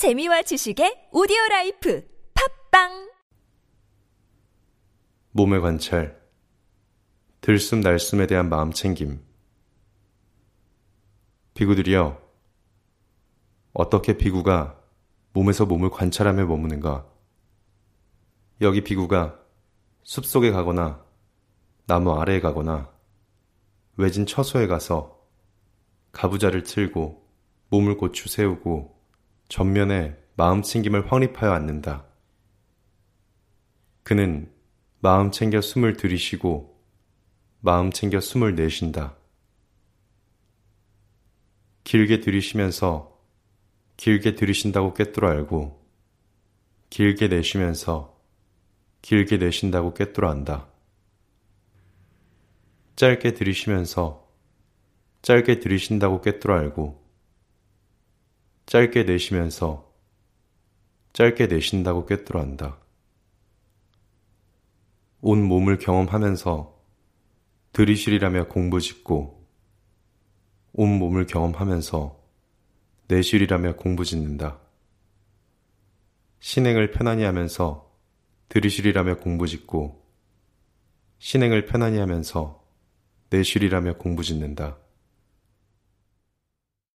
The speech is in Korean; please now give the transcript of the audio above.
재미와 지식의 오디오 라이프 팟빵 몸의 관찰, 들숨 날숨에 대한 마음 챙김. 비구들이여, 어떻게 비구가 몸에서 몸을 관찰하며 머무는가? 여기 비구가 숲속에 가거나 나무 아래에 가거나 외진 처소에 가서 가부좌를 틀고 몸을 고추 세우고 전면에 마음 챙김을 확립하여 앉는다. 그는 마음 챙겨 숨을 들이쉬고 마음 챙겨 숨을 내쉰다. 길게 들이쉬면서 길게 들이쉰다고 꿰뚫어 알고 길게 내쉬면서 길게 내쉰다고 꿰뚫어 안다. 짧게 들이쉬면서 짧게 들이쉰다고 꿰뚫어 알고 짧게 내쉬면서 짧게 내쉰다고 꿰뚫어 안다. 온 몸을 경험하면서 들이쉬리라며 공부 짓고 온 몸을 경험하면서 내쉬리라며 공부 짓는다. 신행을 편안히 하면서 들이쉬리라며 공부 짓고 신행을 편안히 하면서 내쉬리라며 공부 짓는다.